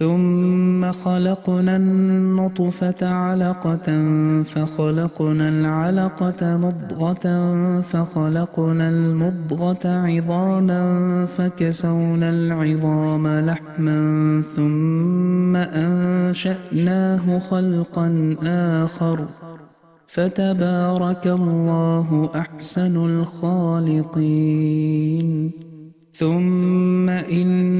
ثم خلقنا النطفة علقة فخلقنا العلقة مضغة فخلقنا المضغة عظاما فكسونا العظام لحما ثم أنشأناه خلقا آخر فتبارك الله أحسن الخالقين ثم إن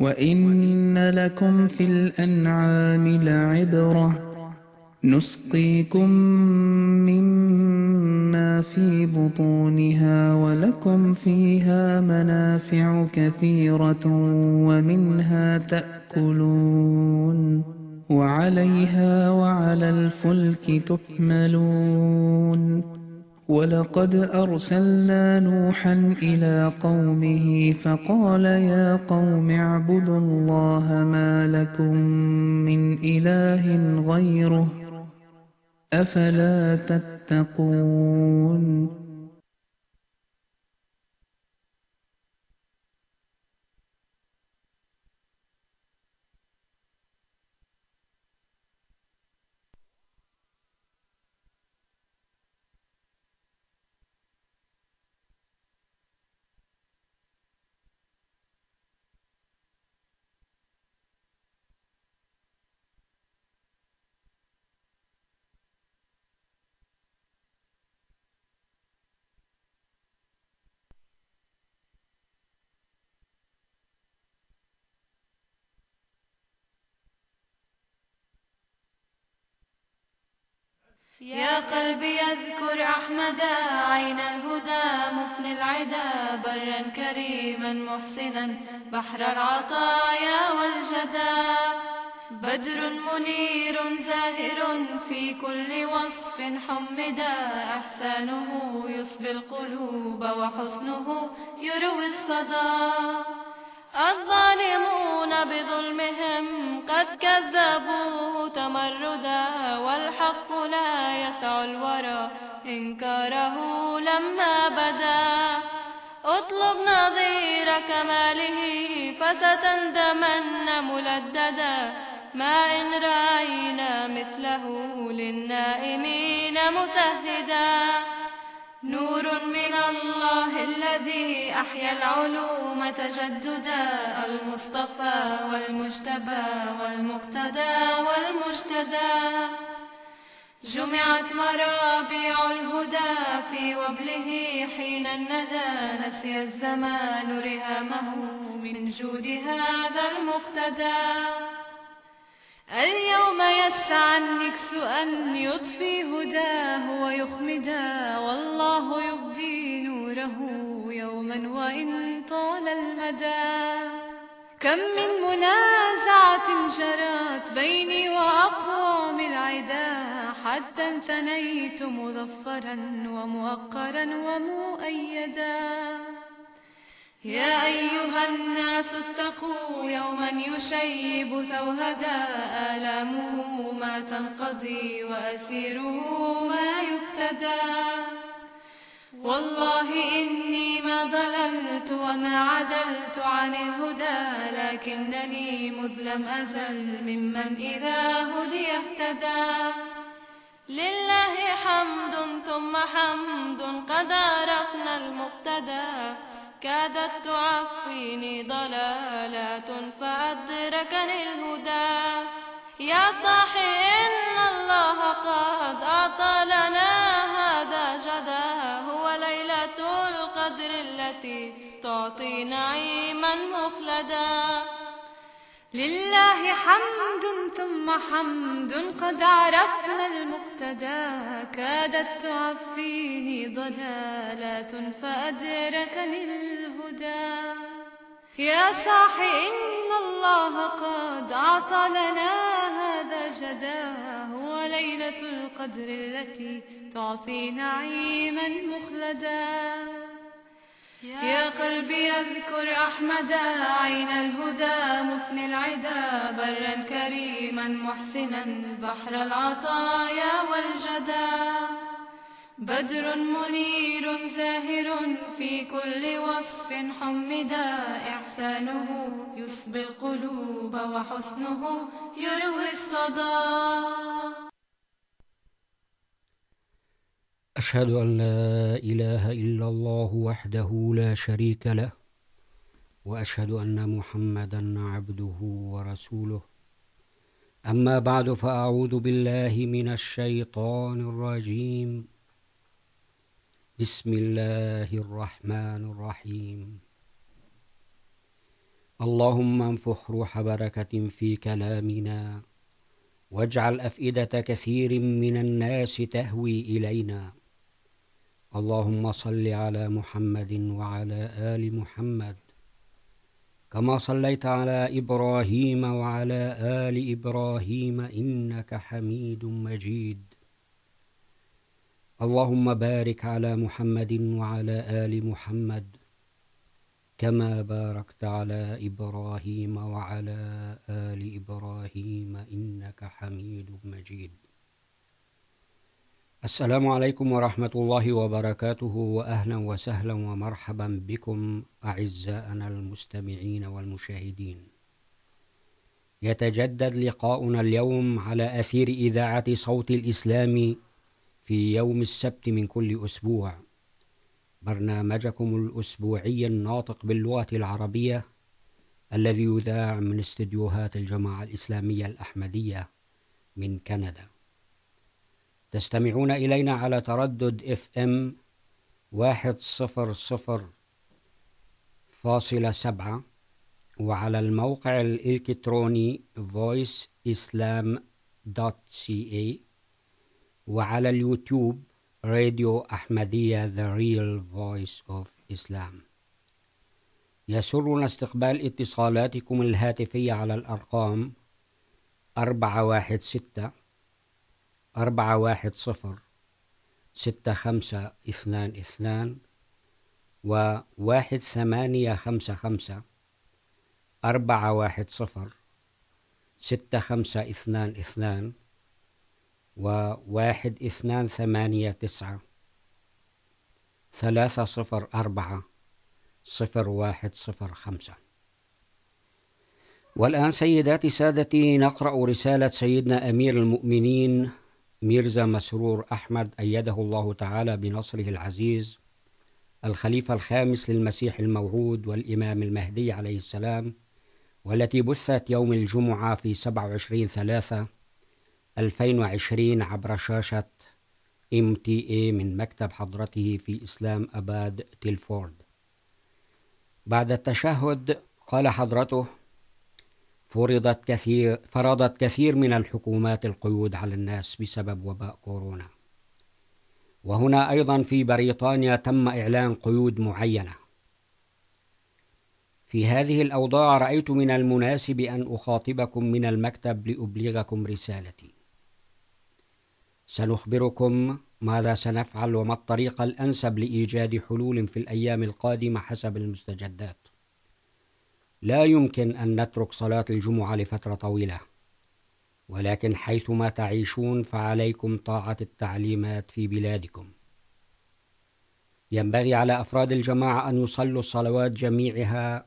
وإن لكم في الأنعام لعبرة نسقيكم مما في بطونها ولكم فيها منافع كثيرة ومنها تأكلون وعليها وعلى الفلك تحملون ولقد أرسلنا نوحا إلى قومه فقال يا قوم اعبدوا الله ما لكم من إله غيره أفلا تتقون يا قلبي اذكر أحمدا عين الهدى مفني العدا، برا كريما محسنا، بحر العطايا والجدا. بدر منير زاهر في كل وصف حمدا إحسانه يصبي القلوب وحسنه يروي الصدى الظالمون بظلمهم قد كذبوه تمردا والحق لا يسع الورى إنكاره لما بدا اطلب نظير كماله فستندمن ملددا ما إن رأينا مثله للنائمين مسهدا نور من الله الذي أحيا العلوم تجددا المصطفى والمجتبى والمقتدى والمجتدى. جمعت مرابع الهدى في وبله حين الندى. نسي الزمان رهامه من جود هذا المقتدى. اليوم يسعى النكس أن يطفي هداه ويخمدا والله يبدي نوره يوما وإن طال المدى. كم من منازعة جرت بيني وأقوام العدا، حتى انثنيت مظفرا وموقرا ومؤيدا. يا أيها الناس اتقوا يوما يشيب ثوهدا آلامه ما تنقضي وأسيره ما يفتدى. والله إني ما ضللت وما عدلت عن الهدى، لكنني مذ لم أزل ممن إذا هدي اهتدى. لله حمد ثم حمد قد عرفنا المقتدى. كادت تعفيني ضلالات فأدركني الهدى يا صاحي إن الله قد أعطى لنا هذا جدا. هو ليلة القدر التي تعطي نعيما مخلدا لله حمد ثم حمد قد عرفنا المقتدى. كادت تعفيني ضلالات فأدركني الهدى. يا صاحي، إن الله قد أعطى لنا هذا جدا. هو ليلة القدر التي تعطي نعيما مخلدا. يا قلبي اذكر أحمدا عين الهدى مفني العدا، برا كريما، محسنا، بحر العطايا والجدا. بدر منير زاهر في كل وصف حمدا، إحسانه يصبي القلوب وحسنه يروي الصدى أشهد أن لا إله إلا الله وحده لا شريك له، وأشهد أن محمدا عبده ورسوله. أما بعد، فأعوذ بالله من الشيطان الرجيم. بسم الله الرحمن الرحيم. اللهم انفخ روح بركة في كلامنا واجعل أفئدة كثير من الناس تهوي إلينا. اللهم صل على محمد وعلى آل محمد كما صليت على إبراهيم وعلى آل إبراهيم إنك حميد مجيد اللهم بارك على محمد وعلى آل محمد كما باركت على إبراهيم وعلى آل إبراهيم إنك حميد مجيد السلام علیکم ورحمۃ اللہ وبرکاتہ وأهلا وسهلا ومرحبا بكم أعزائنا المستمعين والمشاهدين يتجدد لقاؤنا اليوم على أثير إذاعة صوت الإسلام في يوم السبت من كل أسبوع برنامجكم الأسبوعي الناطق باللغة العربية الذي يذاع من استديوهات الجماعة الإسلامية الأحمدية من كندا تستمعون إلينا على تردد اف ام واحد صفر صفر فاصلة سبعة وعلى الموقع الإلكتروني voiceislam.ca وعلى اليوتيوب radio Ahmadiyya The Real Voice of Islam. يسرنا استقبال اتصالاتكم الهاتفية على الأرقام أربعة واحد ستة أربعة واحد صفر. ستة خمسة اثنان اثنان وواحد ثمانية خمسة خمسة. أربعة واحد صفر. ستة خمسة اثنان اثنان وواحد اثنان ثمانية تسعة. ثلاثة صفر أربعة. صفر واحد صفر خمسة. والآن سيداتي سادتي، نقرأ رسالة سيدنا أمير المؤمنين ميرزا مسرور أحمد أيده الله تعالى بنصره العزيز، الخليفة الخامس للمسيح الموعود والإمام المهدي عليه السلام، والتي بثت يوم الجمعة في 27 ثلاثة 2020 عبر شاشة MTA من مكتب حضرته في إسلام أباد تيلفورد. بعد التشهد قال حضرته فرضت كثير فرضت كثير من الحكومات القيود على الناس بسبب وباء كورونا. وهنا أيضا في بريطانيا تم إعلان قيود معينة. في هذه الأوضاع رأيت من المناسب أن أخاطبكم من المكتب لأبلغكم رسالتي. سنخبركم ماذا سنفعل وما الطريقة الأنسب لإيجاد حلول في الأيام القادمة حسب المستجدات. لا يمكن أن نترك صلاة الجمعة لفترة طويلة، ولكن حيثما تعيشون فعليكم طاعة التعليمات في بلادكم. ينبغي على أفراد الجماعة أن يصلوا الصلوات جميعها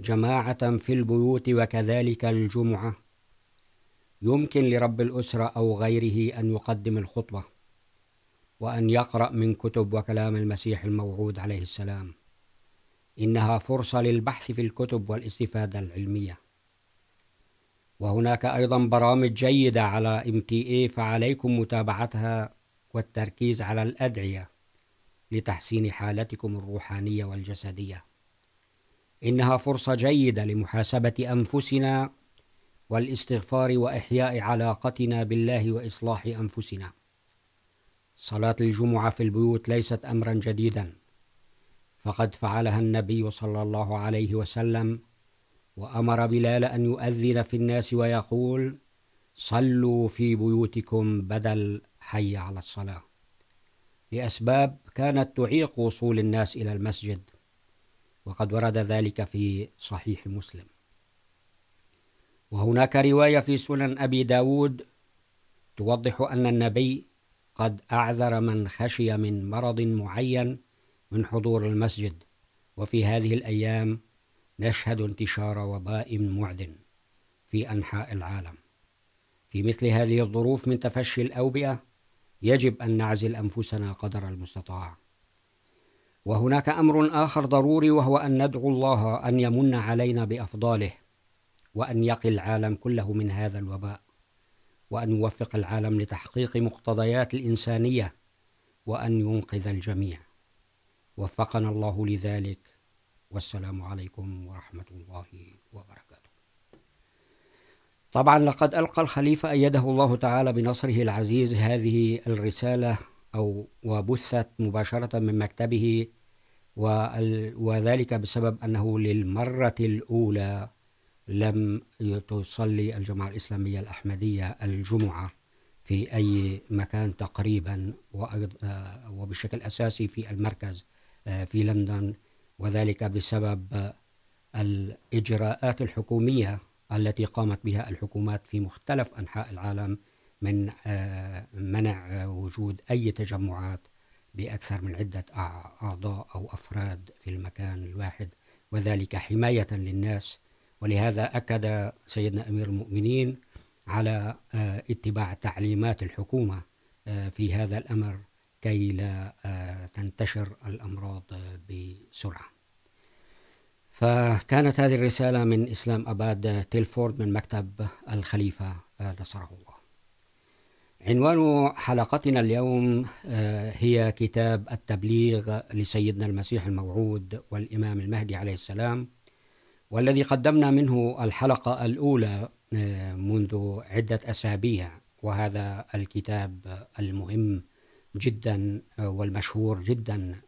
جماعة في البيوت وكذلك الجمعة. يمكن لرب الأسرة أو غيره أن يقدم الخطبة وأن يقرأ من كتب وكلام المسيح الموعود عليه السلام. إنها فرصة للبحث في الكتب والاستفادة العلمية. وهناك أيضا برامج جيدة على MTA فعليكم متابعتها والتركيز على الأدعية لتحسين حالتكم الروحانية والجسدية. إنها فرصة جيدة لمحاسبة أنفسنا والاستغفار وإحياء علاقتنا بالله وإصلاح أنفسنا. صلاة الجمعة في البيوت ليست أمرا جديدا. فقد فعلها النبي صلى الله عليه وسلم، وأمر بلال أن يؤذن في الناس ويقول، صلوا في بيوتكم بدل حي على الصلاة. لأسباب كانت تعيق وصول الناس إلى المسجد، وقد ورد ذلك في صحيح مسلم. وهناك رواية في سنن أبي داود توضح أن النبي قد أعذر من خشي من مرض معين من حضور المسجد. وفي هذه الأيام نشهد انتشار وباء معدن في أنحاء العالم. في مثل هذه الظروف من تفشي الأوبئة، يجب أن نعزل أنفسنا قدر المستطاع. وهناك أمر آخر ضروري، وهو أن ندعو الله أن يمن علينا بأفضاله، وأن يقي العالم كله من هذا الوباء، وأن يوفق العالم لتحقيق مقتضيات الإنسانية، وأن ينقذ الجميع. وفقنا الله لذلك والسلام عليكم ورحمة الله وبركاته. طبعا لقد ألقى الخليفة أيده الله تعالى بنصره العزيز هذه الرسالة أو وبثت مباشرة من مكتبه وذلك بسبب أنه للمرة الأولى لم تصلي الجماعة الإسلامية الأحمدية الجمعة في أي مكان تقريبا وبشكل أساسي في المركز في لندن، وذلك بسبب الإجراءات الحكومية التي قامت بها الحكومات في مختلف أنحاء العالم من منع وجود أي تجمعات بأكثر من عدة أعضاء أو أفراد في المكان الواحد، وذلك حماية للناس. ولهذا أكد سيدنا أمير المؤمنين على اتباع تعليمات الحكومة في هذا الأمر كي لا تنتشر الأمراض بسرعة. فكانت هذه الرسالة من إسلام أباد تيلفورد من مكتب الخليفة نصره الله. عنوان حلقتنا اليوم هي كتاب التبليغ لسيدنا المسيح الموعود والإمام المهدي عليه السلام، والذي قدمنا منه الحلقة الأولى منذ عدة أسابيع، وهذا الكتاب المهم جدا والمشهور جدا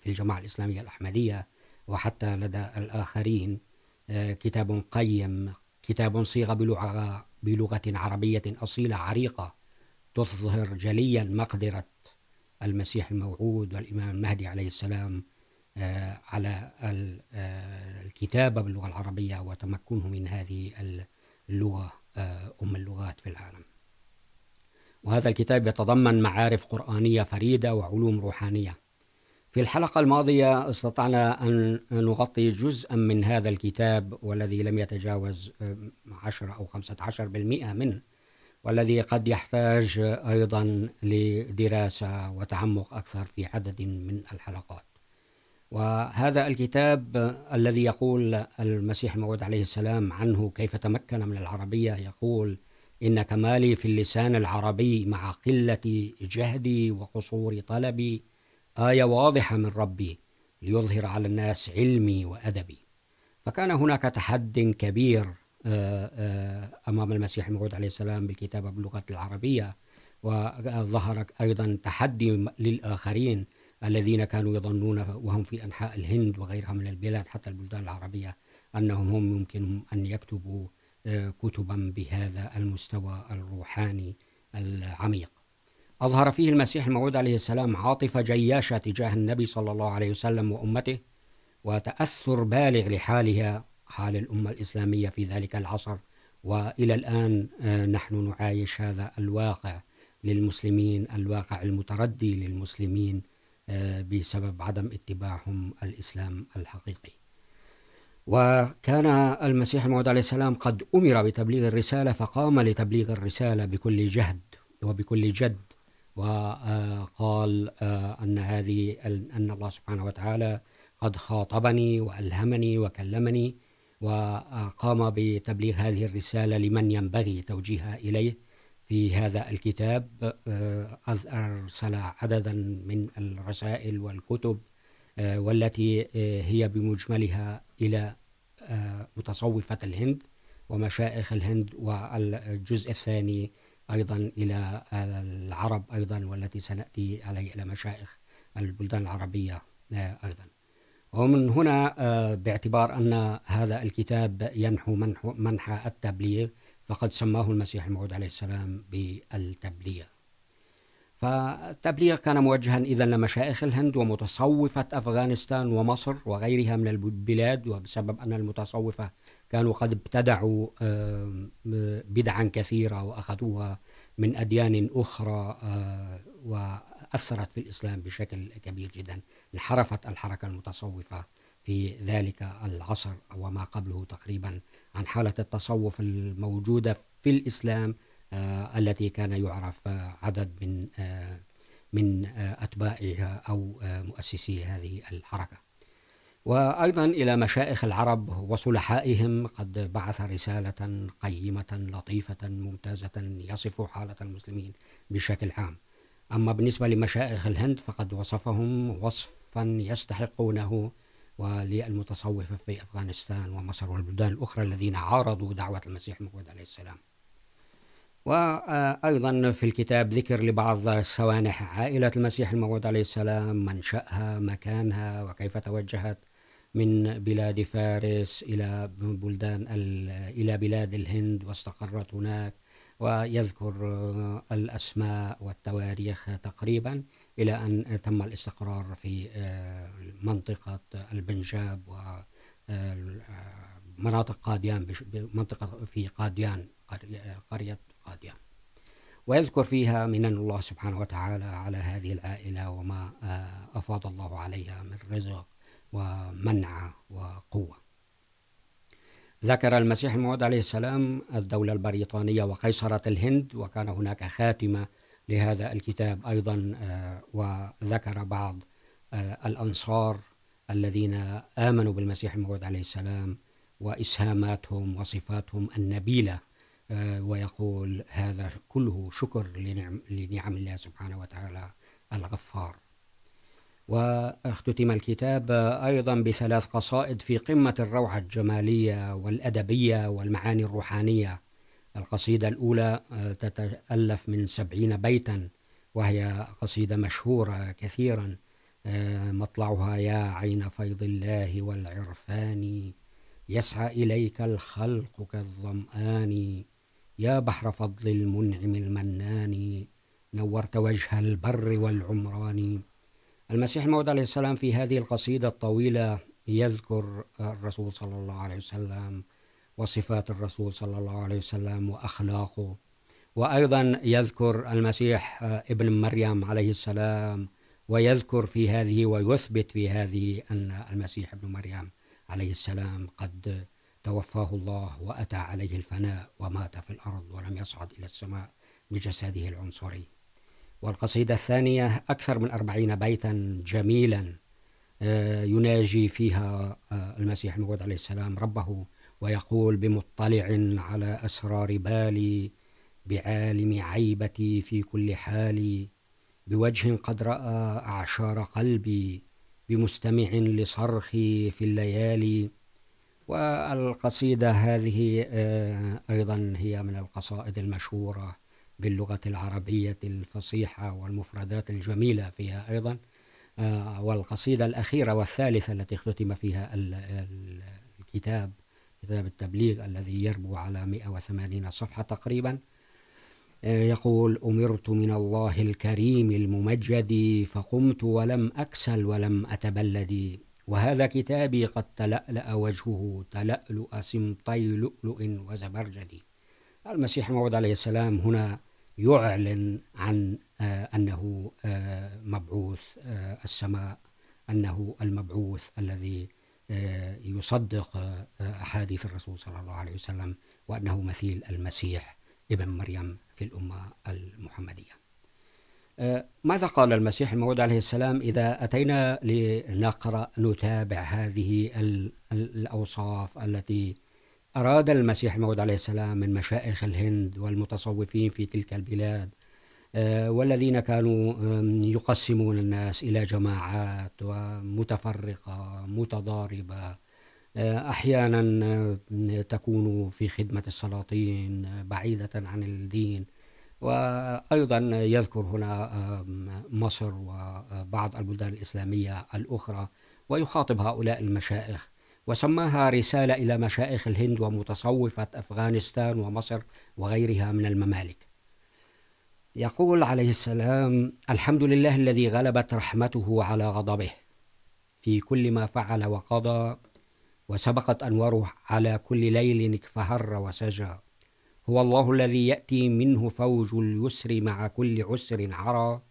في الجماعة الإسلامية الأحمدية وحتى لدى الآخرين كتاب قيم كتاب صيغ بلغة, بلغة عربية أصيلة عريقة تظهر جليا مقدرة المسيح الموعود والإمام المهدي عليه السلام على الكتابة باللغة العربية وتمكنه من هذه اللغة أم اللغات في العالم. وهذا الكتاب يتضمن معارف قرآنية فريدة وعلوم روحانية. في الحلقة الماضية استطعنا أن نغطي جزءا من هذا الكتاب والذي لم يتجاوز 10 أو 15% منه، والذي قد يحتاج أيضا لدراسة وتعمق أكثر في عدد من الحلقات. وهذا الكتاب الذي يقول المسيح الموعود عليه السلام عنه كيف تمكن من العربية، يقول إن كمالي في اللسان العربي مع قلة جهدي وقصور طلبي. آية واضحة من ربي ليظهر على الناس علمي وأدبي. فكان هناك تحد كبير أمام المسيح الموعود عليه السلام بالكتابة باللغة العربية، وظهر أيضا تحدي للآخرين الذين كانوا يظنون وهم في أنحاء الهند وغيرها من البلاد حتى البلدان العربية أنهم هم يمكن أن يكتبوا كتبا بهذا المستوى الروحاني العميق. أظهر فيه المسيح الموعود عليه السلام عاطفة جياشة تجاه النبي صلى الله عليه وسلم وأمته، وتأثر بالغ لحالها، حال الأمة الإسلامية في ذلك العصر. وإلى الآن نحن نعايش هذا الواقع للمسلمين، الواقع المتردي للمسلمين بسبب عدم اتباعهم الإسلام الحقيقي. وكان المسيح الموعود عليه السلام قد أمر بتبليغ الرسالة فقام لتبليغ الرسالة بكل جهد وبكل جد. وقال أن هذه أن الله سبحانه وتعالى قد خاطبني وألهمني وكلمني وقام بتبليغ هذه الرسالة لمن ينبغي توجيهها إليه في هذا الكتاب. أرسل عددا من الرسائل والكتب والتي هي بمجملها إلى متصوفة الهند ومشائخ الهند والجزء الثاني أيضا إلى العرب أيضا والتي سنأتي عليه إلى مشائخ البلدان العربية أيضا. ومن هنا باعتبار أن هذا الكتاب ينحو منحى التبليغ، فقد سماه المسيح الموعود عليه السلام بالتبليغ. فالتبليغ كان موجها إذا لمشائخ الهند ومتصوفة أفغانستان ومصر وغيرها من البلاد، وبسبب أن المتصوفة كانوا قد ابتدعوا بدعا كثيرة وأخذوها من أديان أخرى وأثرت في الإسلام بشكل كبير جدا، انحرفت الحركة المتصوفة في ذلك العصر وما قبله تقريبا عن حالة التصوف الموجودة في الإسلام التي كان يعرف عدد من من أتباعها أو مؤسسي هذه الحركة. وأيضا إلى مشائخ العرب وصلحائهم قد بعث رسالة قيمة لطيفة ممتازة يصف حالة المسلمين بشكل عام. أما بالنسبة لمشائخ الهند فقد وصفهم وصفا يستحقونه وللمتصوفة في أفغانستان ومصر والبلدان الأخرى الذين عارضوا دعوة المسيح الموعود عليه السلام. وأيضا في الكتاب ذكر لبعض السوانح عائلة المسيح الموعود عليه السلام منشأها مكانها وكيف توجهت من بلاد فارس إلى بلدان إلى بلاد الهند، واستقرت هناك ويذكر الأسماء والتواريخ تقريبا إلى أن تم الاستقرار في منطقة البنجاب ومناطق قاديان منطقة في قاديان قرية قاديان ويذكر فيها من الله سبحانه وتعالى على هذه العائلة وما أفاض الله عليها من رزق ومنع وقوة. ذكر المسيح الموعود عليه السلام الدولة البريطانية وقيصرة الهند، وكان هناك خاتمة لهذا الكتاب أيضا وذكر بعض الأنصار الذين آمنوا بالمسيح الموعود عليه السلام وإسهاماتهم وصفاتهم النبيلة. ويقول هذا كله شكر لنعم, لنعم الله سبحانه وتعالى الغفار. واختتم الكتاب أيضا بثلاث قصائد في قمة الروعة الجمالية والأدبية والمعاني الروحانية. القصيدة الأولى تتألف من سبعين بيتا وهي قصيدة مشهورة كثيرا مطلعها يا عين فيض الله والعرفان يسعى إليك الخلق كالظمآن. يا بحر فضل المنعم المنان، نورت وجه البر والعمران. المسيح الموعود عليه السلام في هذه القصيدة الطويلة يذكر الرسول صلى الله عليه وسلم وصفات الرسول صلى الله عليه وسلم وأخلاقه. وأيضا يذكر المسيح ابن مريم عليه السلام ويذكر في هذه ويثبت في هذه أن المسيح ابن مريم عليه السلام قد توفاه الله وأتى عليه الفناء ومات في الأرض ولم يصعد إلى السماء بجسده العنصري. والقصيدة الثانية أكثر من أربعين بيتا جميلا يناجي فيها المسيح الموعود عليه السلام ربه ويقول بمطلع على أسرار بالي، بعالم عيبتي في كل حال بوجه قد رأى أعشار قلبي، بمستمع لصرخي في الليالي. والقصيدة هذه أيضا هي من القصائد المشهورة باللغة العربية الفصيحة والمفردات الجميلة فيها أيضا. والقصيدة الأخيرة والثالثة التي اختتم فيها الكتاب، كتاب التبليغ الذي يربو على 180 صفحة تقريبا. يقول أمرت من الله الكريم الممجد، فقمت ولم أكسل ولم أتبلد. وهذا كتابي قد تلألأ وجهه، تلألؤ سمطي لؤلؤ وزبرجد المسيح الموعود عليه السلام هنا يعلن عن أنه مبعوث السماء، أنه المبعوث الذي يصدق أحاديث الرسول صلى الله عليه وسلم، وأنه مثيل المسيح ابن مريم في الأمة المحمدية. ماذا قال المسيح الموعود عليه السلام إذا أتينا لنقرأ نتابع هذه الأوصاف التي أراد المسيح الموعود عليه السلام من مشائخ الهند والمتصوفين في تلك البلاد والذين كانوا يقسمون الناس إلى جماعات ومتفرقة، متضاربة أحيانا تكون في خدمة السلاطين بعيدة عن الدين. وأيضا يذكر هنا مصر وبعض البلدان الإسلامية الأخرى ويخاطب هؤلاء المشائخ وسماها رسالة إلى مشائخ الهند ومتصوفة أفغانستان ومصر وغيرها من الممالك. يقول عليه السلام الحمد لله الذي غلبت رحمته على غضبه في كل ما فعل وقضى، وسبقت أنواره على كل ليل فهر وسجى. هو الله الذي يأتي منه فوج اليسر مع كل عسر عرى.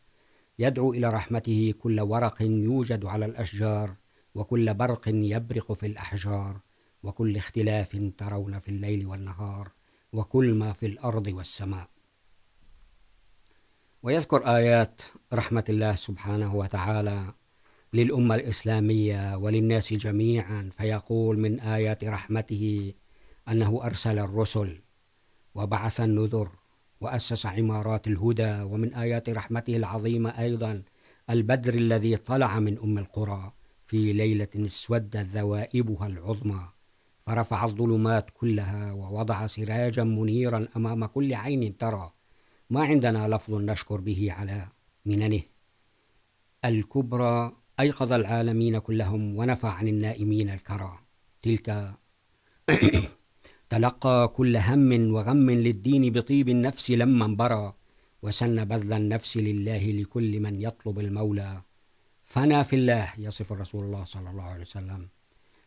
يدعو إلى رحمته كل ورق يوجد على الأشجار، وكل برق يبرق في الأحجار، وكل اختلاف ترون في الليل والنهار، وكل ما في الأرض والسماء. ويذكر آيات رحمة الله سبحانه وتعالى للأمة الإسلامية وللناس جميعا، فيقول من آيات رحمته أنه أرسل الرسل وبعث النذر وأسس عمارات الهدى ومن آيات رحمته العظيمة أيضا البدر الذي طلع من أم القرى في ليلة اسودت ذوائبها العظمى، فرفع الظلمات كلها ووضع سراجا منيرا أمام كل عين ترى. ما عندنا لفظ نشكر به على مننه. الكبرى أيقظ العالمين كلهم ونفى عن النائمين الكرى. تلك تلقى كل هم وغم للدين بطيب النفس لما انبرى، وسن بذل النفس لله لكل من يطلب المولى. فنا في الله، يصف الرسول الله صلى الله عليه وسلم.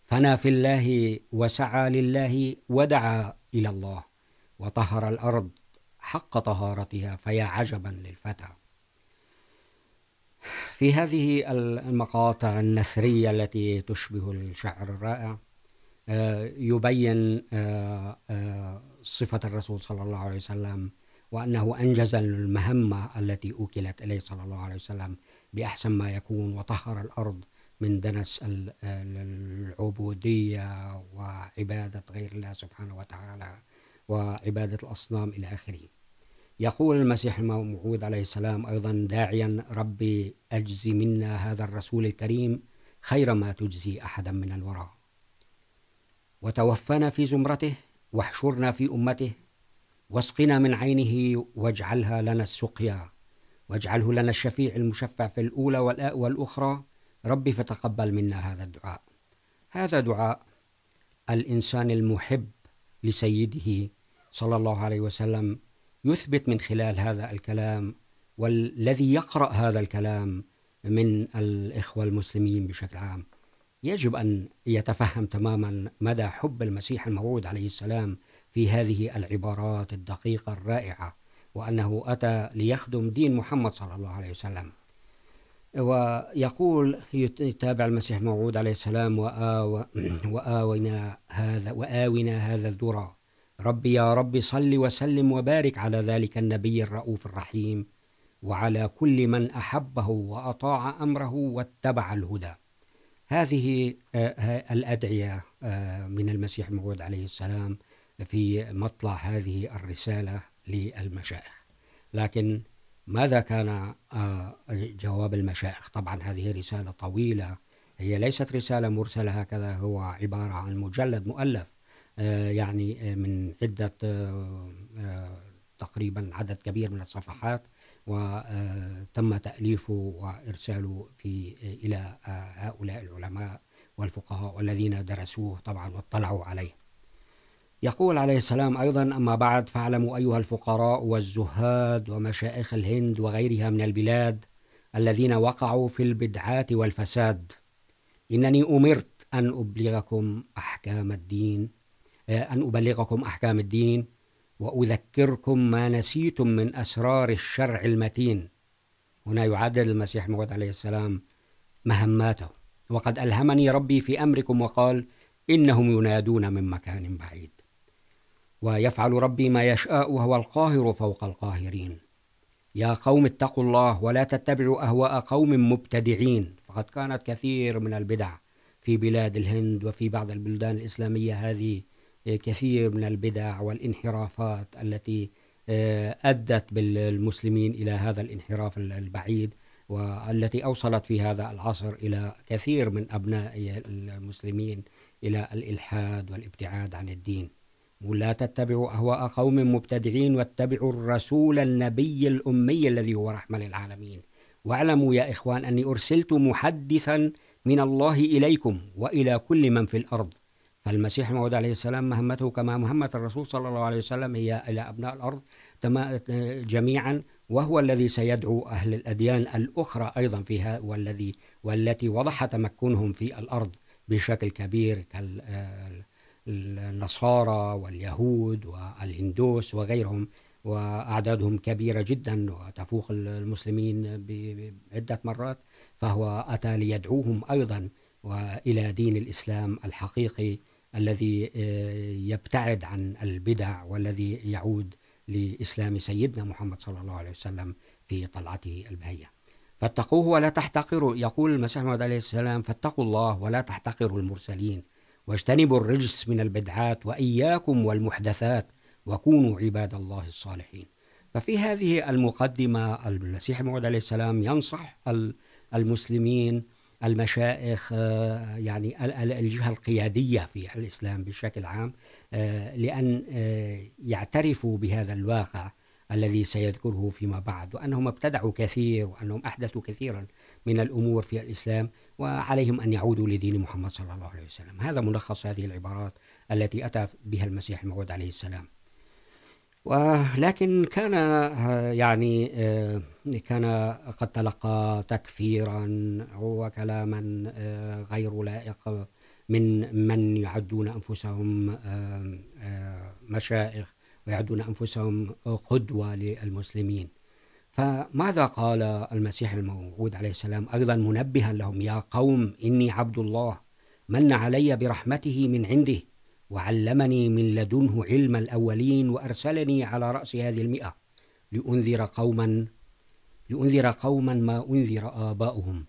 فنا في الله وسعى لله ودعا إلى الله، وطهر الأرض حق طهارتها، فيا عجبا للفتى. في هذه المقاطع النثرية التي تشبه الشعر الرائع يبين صفة الرسول صلى الله عليه وسلم وأنه أنجز المهمة التي أوكلت إليه صلى الله عليه وسلم بأحسن ما يكون وطهر الأرض من دنس العبودية وعبادة غير الله سبحانه وتعالى وعبادة الأصنام إلى آخره. يقول المسيح الموعود عليه السلام أيضا داعيا، ربي أجزي منا هذا الرسول الكريم خير ما تجزي أحدا من الوراء وتوفنا في زمرته، واحشرنا في أمته، واسقنا من عينه واجعلها لنا السقيا، واجعله لنا الشفيع المشفع في الأولى والآء والأخرى. ربي فتقبل منا هذا الدعاء. هذا دعاء الإنسان المحب لسيده صلى الله عليه وسلم يثبت من خلال هذا الكلام، والذي يقرأ هذا الكلام من الإخوة المسلمين بشكل عام. يجب أن يتفهم تماما مدى حب المسيح الموعود عليه السلام في هذه العبارات الدقيقة الرائعة، وأنه أتى ليخدم دين محمد صلى الله عليه وسلم. ويقول يتابع المسيح الموعود عليه السلام وآو وآونا هذا وآونا هذا الذرى. ربي يا رب صل وسلم وبارك على ذلك النبي الرؤوف الرحيم، وعلى كل من أحبه وأطاع أمره واتبع الهدى. هذه الأدعية من المسيح الموعود عليه السلام في مطلع هذه الرسالة للمشائخ. لكن ماذا كان جواب المشائخ؟ طبعا هذه رسالة طويلة. هي ليست رسالة مرسلة، هكذا هو عبارة عن مجلد مؤلف يعني من عدة تقريبا عدد كبير من الصفحات. وتم تأليفه وإرساله في، إلى هؤلاء العلماء والفقهاء والذين درسوه طبعا واطلعوا عليه. يقول عليه السلام أيضا أما بعد، فاعلموا أيها الفقراء والزهاد ومشائخ الهند وغيرها من البلاد الذين وقعوا في البدعات والفساد. إنني أمرت أن أبلغكم أحكام الدين، أن أبلغكم أحكام الدين وأذكركم ما نسيتم من أسرار الشرع المتين. هنا يعدد المسيح موعود عليه السلام مهماته. وقد ألهمني ربي في أمركم وقال إنهم ينادون من مكان بعيد. ويفعل ربي ما يشاء وهو القاهر فوق القاهرين. يا قوم اتقوا الله ولا تتبعوا أهواء قوم مبتدعين. فقد كانت كثير من البدع في بلاد الهند وفي بعض البلدان الإسلامية هذه كثير من البدع والانحرافات التي أدت بالمسلمين إلى هذا الانحراف البعيد والتي أوصلت في هذا العصر إلى كثير من أبناء المسلمين إلى الإلحاد والابتعاد عن الدين. ولا تتبعوا أهواء قوم مبتدعين واتبعوا الرسول النبي الأمي الذي هو رحمة للعالمين. واعلموا يا إخوان أني أرسلت محدثا من الله إليكم وإلى كل من في الأرض. فالمسيح الموعود عليه السلام مهمته كما مهمة الرسول صلى الله عليه وسلم هي إلى أبناء الأرض جميعا، وهو الذي سيدعو أهل الأديان الأخرى أيضا فيها، والذي والتي وضح تمكنهم في الأرض بشكل كبير النصارى واليهود والهندوس وغيرهم، وأعدادهم كبيرة جدا، وتفوق المسلمين بعدة مرات، فهو أتى ليدعوهم أيضا، وإلى دين الإسلام الحقيقي الذي يبتعد عن البدع والذي يعود لإسلام سيدنا محمد صلى الله عليه وسلم في طلعته البهية. فاتقوه ولا تحتقروا، يقول المسيح محمد عليه السلام، فاتقوا الله ولا تحتقروا المرسلين، واجتنبوا الرجس من البدعات وإياكم والمحدثات وكونوا عباد الله الصالحين. ففي هذه المقدمة المسيح الموعود عليه السلام ينصح المسلمين المشائخ يعني الجهة القيادية في الإسلام بشكل عام لأن يعترفوا بهذا الواقع الذي سيذكره فيما بعد، وأنهم ابتدعوا كثير، وأنهم أحدثوا كثيرا من الأمور في الإسلام، وعليهم أن يعودوا لدين محمد صلى الله عليه وسلم. هذا ملخص هذه العبارات التي أتى بها المسيح الموعود عليه السلام. ولكن كان يعني كان قد تلقى تكفيرا وكلاما غير لائق من من يعدون انفسهم مشائخ ويعدون انفسهم قدوه للمسلمين. فماذا قال المسيح الموعود عليه السلام؟ ايضا منبها لهم، يا قوم اني عبد الله، من علي برحمته من عنده. وعلمني من لدنه علم الأولين وأرسلني على رأس هذه المئة لأنذر قوما لأنذر قوما ما أنذر آباؤهم.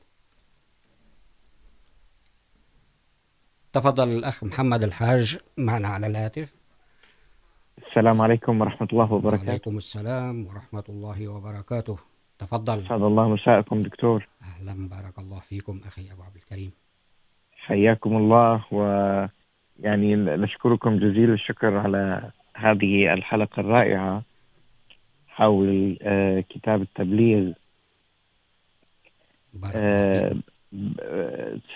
تفضل الأخ محمد الحاج معنا على الهاتف. السلام عليكم ورحمة الله وبركاته. وعليكم السلام ورحمة الله وبركاته. تفضل. أسعد الله مساءكم دكتور. أهلا بارك الله فيكم أخي أبو عبد الكريم. حياكم الله و يعني نشكركم جزيل الشكر على هذه الحلقة الرائعة حول كتاب التبليغ.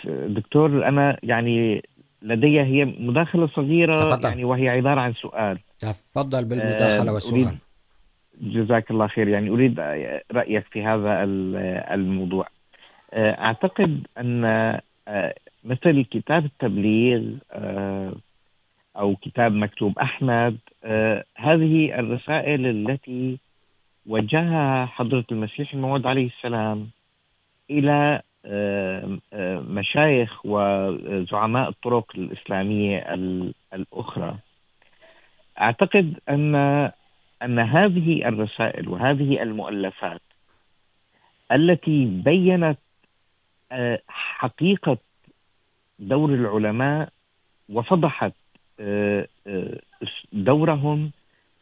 دكتور أنا يعني لدي هي مداخلة صغيرة تفضل. يعني وهي عبارة عن سؤال. تفضل بالمداخلة والسؤال. جزاك الله خير. يعني أريد رأيك في هذا ال- الموضوع. أعتقد أن مثل كتاب التبليغ آه، أو كتاب مكتوب أحمد هذه الرسائل التي وجهها حضرة المسيح الموعود عليه السلام إلى مشايخ وزعماء الطرق الإسلامية ال- الأخرى. أعتقد أن أن هذه الرسائل وهذه المؤلفات التي بينت آه، حقيقة دور العلماء وفضحت دورهم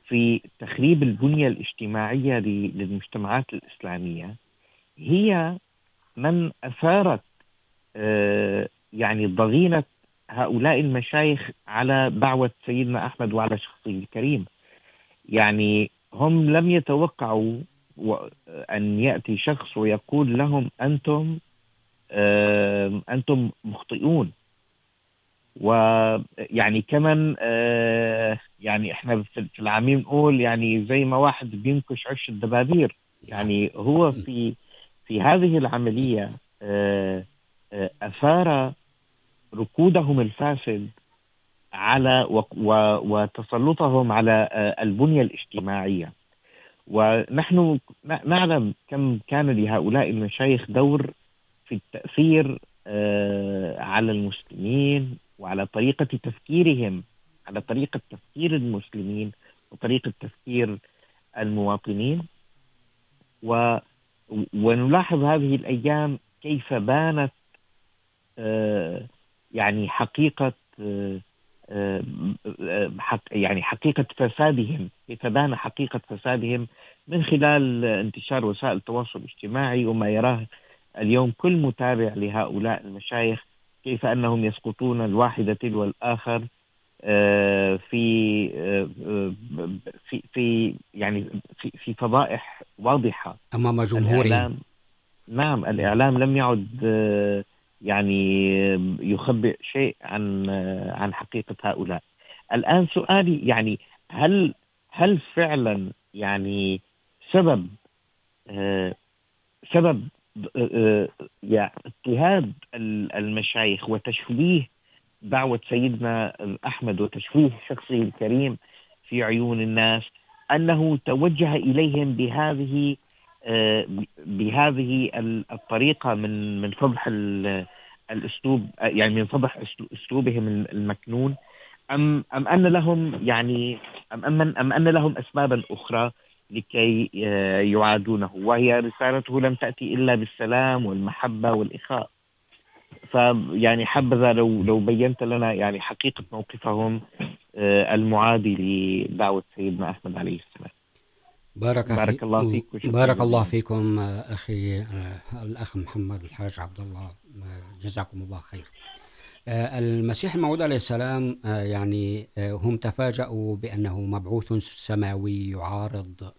في تخريب البنية الاجتماعية للمجتمعات الإسلامية. هي من أثارت يعني ضغينة هؤلاء المشايخ على دعوة سيدنا أحمد وعلى شخصه الكريم. يعني هم لم يتوقعوا أن يأتي شخص ويقول لهم أنتم آه، أنتم مخطئون. ويعني كمان يعني احنا في العامين نقول يعني زي ما واحد بينكش عش الدبابير. يعني هو في في هذه العملية آه، أثار ركودهم الفاسد على وتسلطهم على آه، البنية الاجتماعية. ونحن نعلم كم كان لهؤلاء المشايخ دور في التأثير على المسلمين وعلى طريقة تفكيرهم، على طريقة تفكير المسلمين وطريقة تفكير المواطنين. و، ونلاحظ هذه الأيام كيف بانت يعني حقيقة يعني حقيقة فسادهم، كيف بان حقيقة فسادهم من خلال انتشار وسائل التواصل الاجتماعي وما يراه اليوم كل متابع لهؤلاء المشايخ كيف أنهم يسقطون الواحدة تلو الآخر آه، في في في يعني في في فضائح واضحة. أمام جمهورهم. نعم الإعلام لم يعد يعني يخبئ شيء عن عن حقيقة هؤلاء. الآن سؤالي يعني هل هل فعلا يعني سبب سبب يعني اضطهاد المشايخ وتشويه دعوة سيدنا أحمد وتشويه شخصه الكريم في عيون الناس أنه توجه إليهم بهذه بهذه الطريقة من من فضح الأسلوب، يعني من فضح أسلوبهم المكنون. أم أم أن لهم يعني، أم أم أم أن لهم أسبابا أخرى لكي يعادونه. وهي رسالته لم تأتي إلا بالسلام والمحبة والإخاء. فيعني حبذا لو لو بينت لنا يعني حقيقة موقفهم المعادي لدعوة سيدنا أحمد عليه السلام. بارك, بارك الله فيك وشكراً بارك الله. فيكم أخي الأخ محمد الحاج عبد الله جزاكم الله خير. المسيح الموعود عليه السلام يعني هم تفاجؤوا بأنه مبعوث سماوي يعارض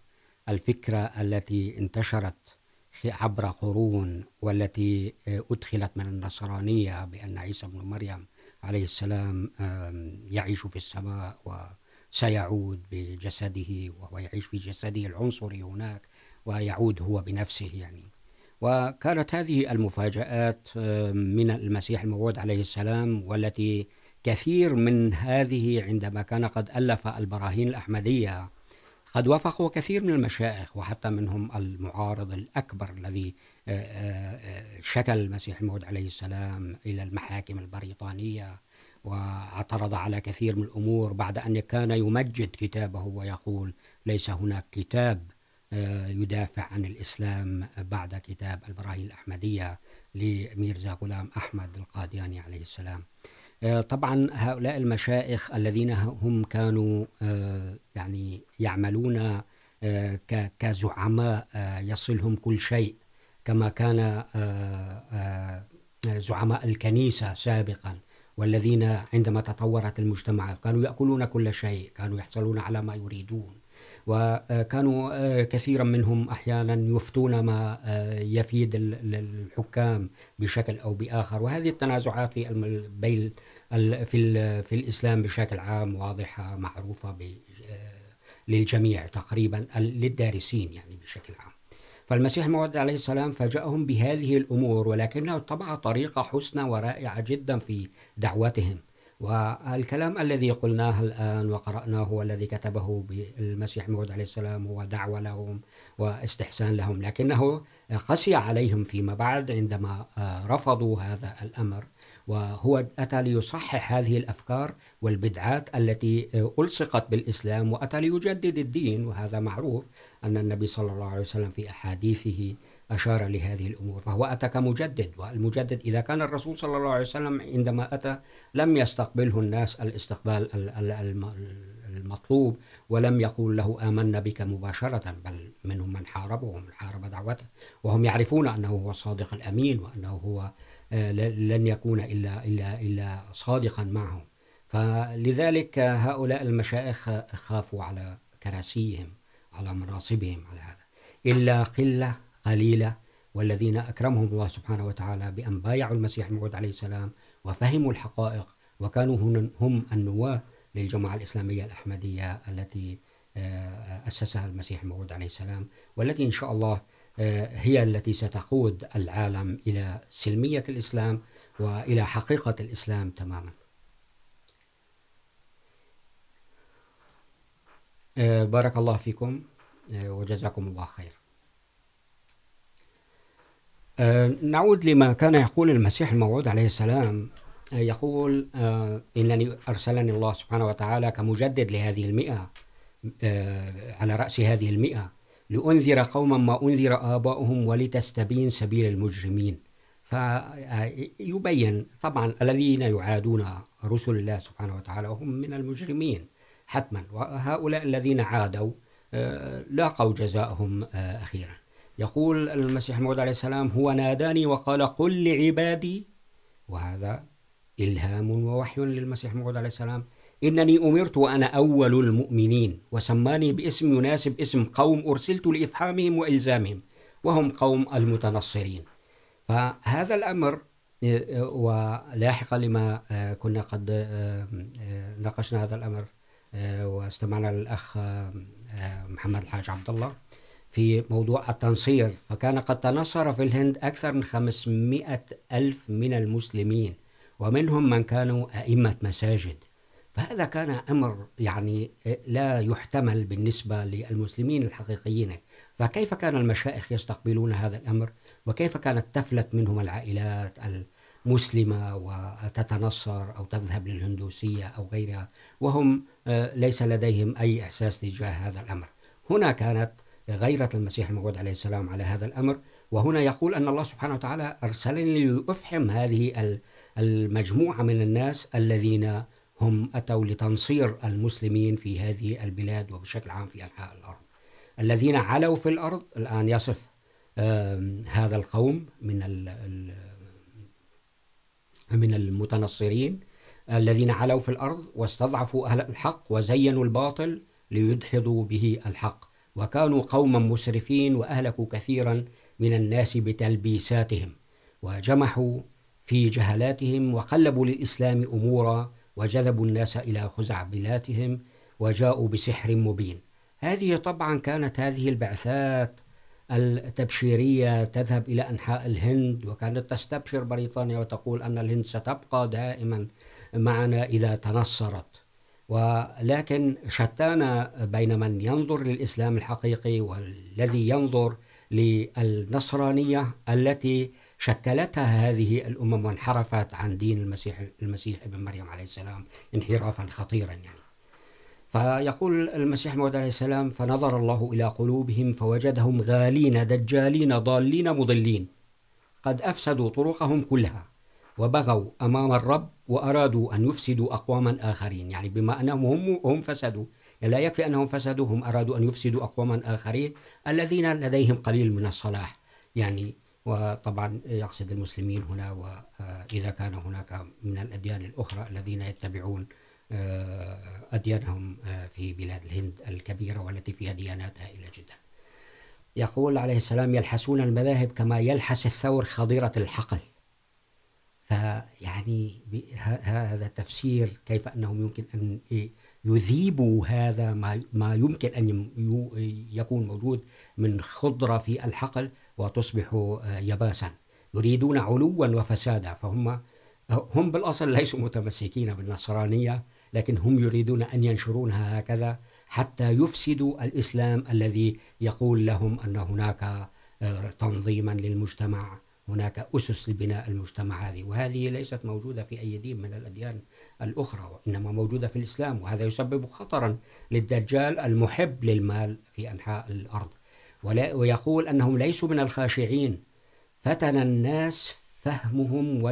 الفكرة التي انتشرت عبر قرون، والتي أدخلت من النصرانية بأن عيسى بن مريم عليه السلام يعيش في السماء وسيعود بجسده، وهو يعيش في جسده العنصري هناك، ويعود هو بنفسه، يعني. وكانت هذه المفاجآت من المسيح الموعود عليه السلام، والتي كثير من هذه عندما كان قد ألف البراهين الأحمدية قد وافقوا كثير من المشائخ، وحتى منهم المعارض الأكبر الذي شكل المسيح الموعود عليه السلام إلى المحاكم البريطانية، واعترض على كثير من الأمور بعد أن كان يمجد كتابه ويقول ليس هناك كتاب يدافع عن الإسلام بعد كتاب البراهين الأحمدية لميرزا غلام أحمد القادياني عليه السلام. طبعا هؤلاء المشائخ الذين هم كانوا يعني يعملون كزعماء يصلهم كل شيء، كما كان زعماء الكنيسة سابقا، والذين عندما تطورت المجتمعات كانوا يأكلون كل شيء، كانوا يحصلون على ما يريدون. وكانوا كثيرا منهم أحيانا يفتون ما يفيد الحكام بشكل أو بآخر. وهذه التنازعات في بين في في الاسلام بشكل عام واضحه معروفه للجميع تقريبا للدارسين يعني بشكل عام. فالمسيح الموعود عليه السلام فاجأهم بهذه الأمور، ولكنه طبع طريقة حسنى ورائعة جدا في دعوتهم. والكلام الذي قلناه الآن وقرأناه والذي كتبه بالمسيح الموعود عليه السلام هو دعوة لهم واستحسان لهم، لكنه قسي عليهم فيما بعد عندما رفضوا هذا الأمر. وهو أتى ليصحح هذه الأفكار والبدعات التي ألصقت بالإسلام، وأتى ليجدد الدين. وهذا معروف أن النبي صلى الله عليه وسلم في أحاديثه أشار لهذه الأمور فهو أتى كمجدد والمجدد إذا كان الرسول صلى الله عليه وسلم عندما أتى لم يستقبله الناس الاستقبال المطلوب ولم يقول له آمنا بك مباشرة بل منهم من حاربه ومن حارب دعوته وهم يعرفون أنه هو الصادق الأمين وأنه هو لن يكون إلا, إلا, إلا صادقا معهم. فلذلك هؤلاء المشايخ خافوا على كراسيهم على مناصبهم على هذا. إلا قلة قليلة والذين أكرمهم الله سبحانه وتعالى بأن بايعوا المسيح الموعود عليه السلام وفهموا الحقائق وكانوا هم النواة للجماعة الإسلامية الأحمدية التي أسسها المسيح الموعود عليه السلام والتي إن شاء الله هي التي ستقود العالم إلى سلمية الإسلام وإلى حقيقة الإسلام تماما. بارك الله فيكم وجزاكم الله خير. نعود لما كان يقول المسيح الموعود عليه السلام يقول إنني أرسلني الله سبحانه وتعالى كمجدد لهذه المئة على رأس هذه المئة، لأنذر قوما ما أنذر آباؤهم ولتستبين سبيل المجرمين. فيبين طبعا الذين يعادون رسل الله سبحانه وتعالى هم من المجرمين حتما، وهؤلاء الذين عادوا لاقوا جزاءهم أخيرا. يقول المسيح الموعود عليه السلام، هو ناداني وقال قل لعبادي. وهذا إلهام ووحي للمسيح الموعود عليه السلام. إنني أمرت وأنا أول المؤمنين، وسماني باسم يناسب اسم قوم أرسلت لإفحامهم وإلزامهم، وهم قوم المتنصرين. فهذا الأمر ولاحقا لما كنا قد ناقشنا هذا الأمر واستمعنا للأخ محمد الحاج عبد الله. في موضوع التنصير. فكان قد تنصر في الهند أكثر من 500 ألف من المسلمين، ومنهم من كانوا أئمة مساجد. فهذا كان أمر يعني لا يحتمل بالنسبة للمسلمين الحقيقيين. فكيف كان المشائخ يستقبلون هذا الأمر؟ وكيف كانت تفلت منهم العائلات المسلمة وتتنصر أو تذهب للهندوسية أو غيرها؟ وهم ليس لديهم أي إحساس تجاه هذا الأمر. هنا كانت غيرة المسيح الموعود عليه السلام على هذا الأمر. وهنا يقول أن الله سبحانه وتعالى أرسلني لأفحم هذه المجموعة من الناس الذين هم أتوا لتنصير المسلمين في هذه البلاد وبشكل عام في أنحاء الأرض. الذين علوا في الأرض الآن يصف هذا القوم من من المتنصرين الذين علوا في الأرض واستضعفوا أهل الحق وزينوا الباطل ليدحضوا به الحق. وكانوا قوما مسرفين وأهلكوا كثيرا من الناس بتلبيساتهم، وجمحوا في جهلاتهم وقلبوا للإسلام أمورا وجذبوا الناس إلى خزعبلاتهم وجاءوا بسحر مبين. هذه طبعا كانت هذه البعثات التبشيرية تذهب إلى أنحاء الهند، وكانت تستبشر بريطانيا وتقول أن الهند ستبقى دائما معنا إذا تنصرت. ولكن شتان بين من ينظر للإسلام الحقيقي والذي ينظر للنصرانية التي شكلتها هذه الأمم وانحرفت عن دين المسيح المسيح ابن مريم عليه السلام انحرافا خطيرا يعني. فيقول المسيح موعود عليه السلام، فنظر الله إلى قلوبهم فوجدهم غالين، دجالين، ضالين، مضلين، قد أفسدوا طرقهم كلها. وبغوا أمام الرب وأرادوا أن يفسدوا أقواما آخرين. يعني بما أنهم هم, هم فسدوا لا يكفي أنهم فسدوا هم أرادوا أن يفسدوا أقواما آخرين الذين لديهم قليل من الصلاح. يعني وطبعا يقصد المسلمين هنا وإذا كان هناك من الأديان الأخرى الذين يتبعون أديانهم في بلاد الهند الكبيرة والتي فيها ديانات هائلة جدا. يقول عليه السلام يلحسون المذاهب كما يلحس الثور خضيرة الحقل. فيعني هذا تفسير كيف أنهم يمكن أن يذيبوا هذا ما ما يمكن أن يكون موجود من خضرة في الحقل وتصبح يباسا. يريدون علوا وفسادا، فهم، هم بالأصل ليسوا متمسكين بالنصرانية، لكن هم يريدون أن ينشرونها هكذا حتى يفسدوا الإسلام الذي يقول لهم أن هناك تنظيما للمجتمع. هناك أسس لبناء المجتمع هذه، وهذه ليست موجودة في أي دين من الأديان الأخرى، وإنما موجودة في الإسلام، وهذا يسبب خطرا للدجال المحب للمال في أنحاء الأرض. ويقول أنهم ليسوا من الخاشعين. فتن الناس فهمهم